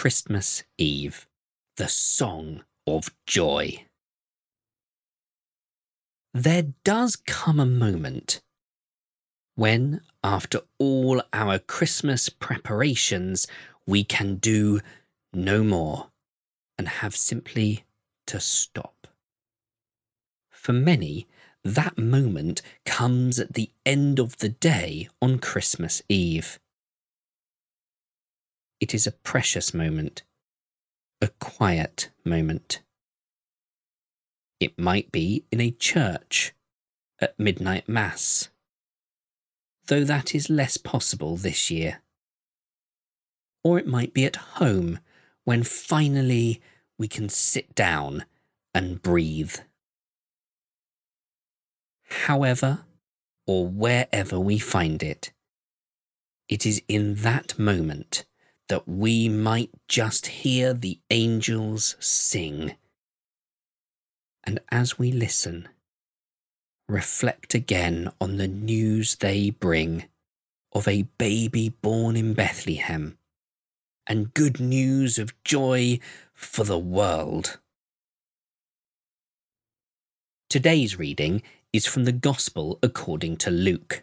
Christmas Eve, the song of joy. There does come a moment when, after all our Christmas preparations, we can do no more and have simply to stop. For many, that moment comes at the end of the day on Christmas Eve. It is a precious moment, a quiet moment. It might be in a church at midnight mass, though that is less possible this year. Or it might be at home when finally we can sit down and breathe. However, or wherever we find it, it is in that moment that we might just hear the angels sing. And as we listen, reflect again on the news they bring of a baby born in Bethlehem and good news of joy for the world. Today's reading is from the Gospel according to Luke.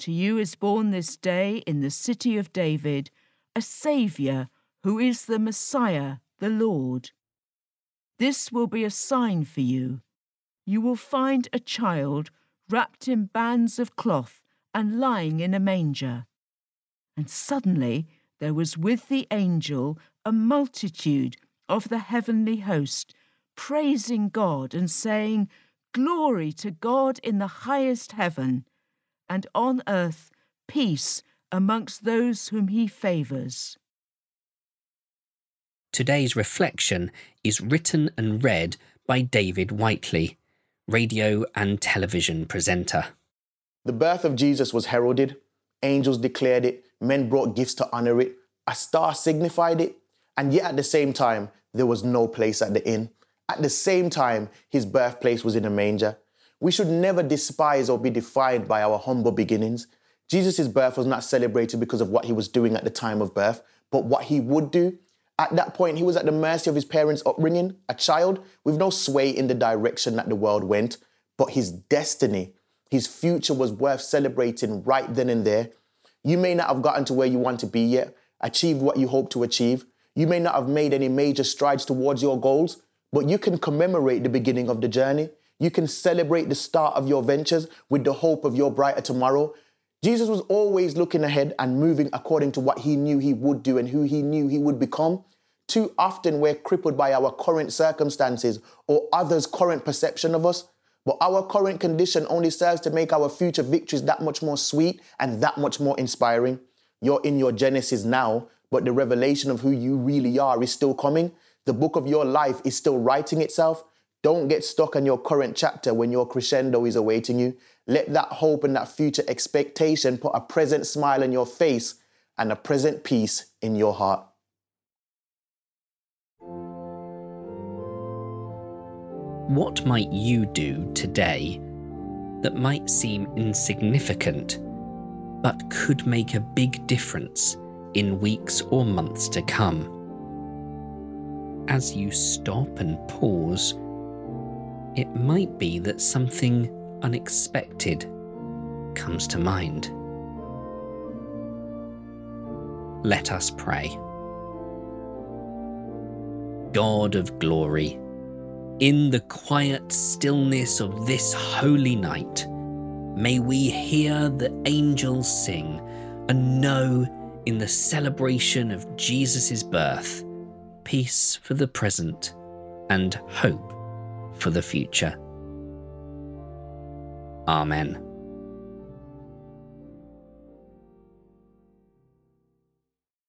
To you is born this day in the city of David a Saviour who is the Messiah, the Lord. This will be a sign for you. You will find a child wrapped in bands of cloth and lying in a manger. And suddenly there was with the angel a multitude of the heavenly host, praising God and saying, Glory to God in the highest heaven and on earth peace amongst those whom he favours. Today's reflection is written and read by David Whiteley, radio and television presenter. The birth of Jesus was heralded, angels declared it, men brought gifts to honour it, a star signified it, and yet at the same time, there was no place at the inn. At the same time, his birthplace was in a manger. We should never despise or be defined by our humble beginnings. Jesus' birth was not celebrated because of what he was doing at the time of birth, but what he would do. At that point, he was at the mercy of his parents' upbringing, a child with no sway in the direction that the world went, but his destiny, his future was worth celebrating right then and there. You may not have gotten to where you want to be yet, achieved what you hope to achieve. You may not have made any major strides towards your goals, but you can commemorate the beginning of the journey. You can celebrate the start of your ventures with the hope of your brighter tomorrow. Jesus was always looking ahead and moving according to what he knew he would do and who he knew he would become. Too often we're crippled by our current circumstances or others' current perception of us. But our current condition only serves to make our future victories that much more sweet and that much more inspiring. You're in your Genesis now, but the revelation of who you really are is still coming. The book of your life is still writing itself. Don't get stuck on your current chapter when your crescendo is awaiting you. Let that hope and that future expectation put a present smile on your face and a present peace in your heart. What might you do today that might seem insignificant but could make a big difference in weeks or months to come? As you stop and pause, it might be that something unexpected comes to mind. Let us pray. God of glory, in the quiet stillness of this holy night, may we hear the angels sing and know in the celebration of Jesus' birth peace for the present and hope for the future. Amen.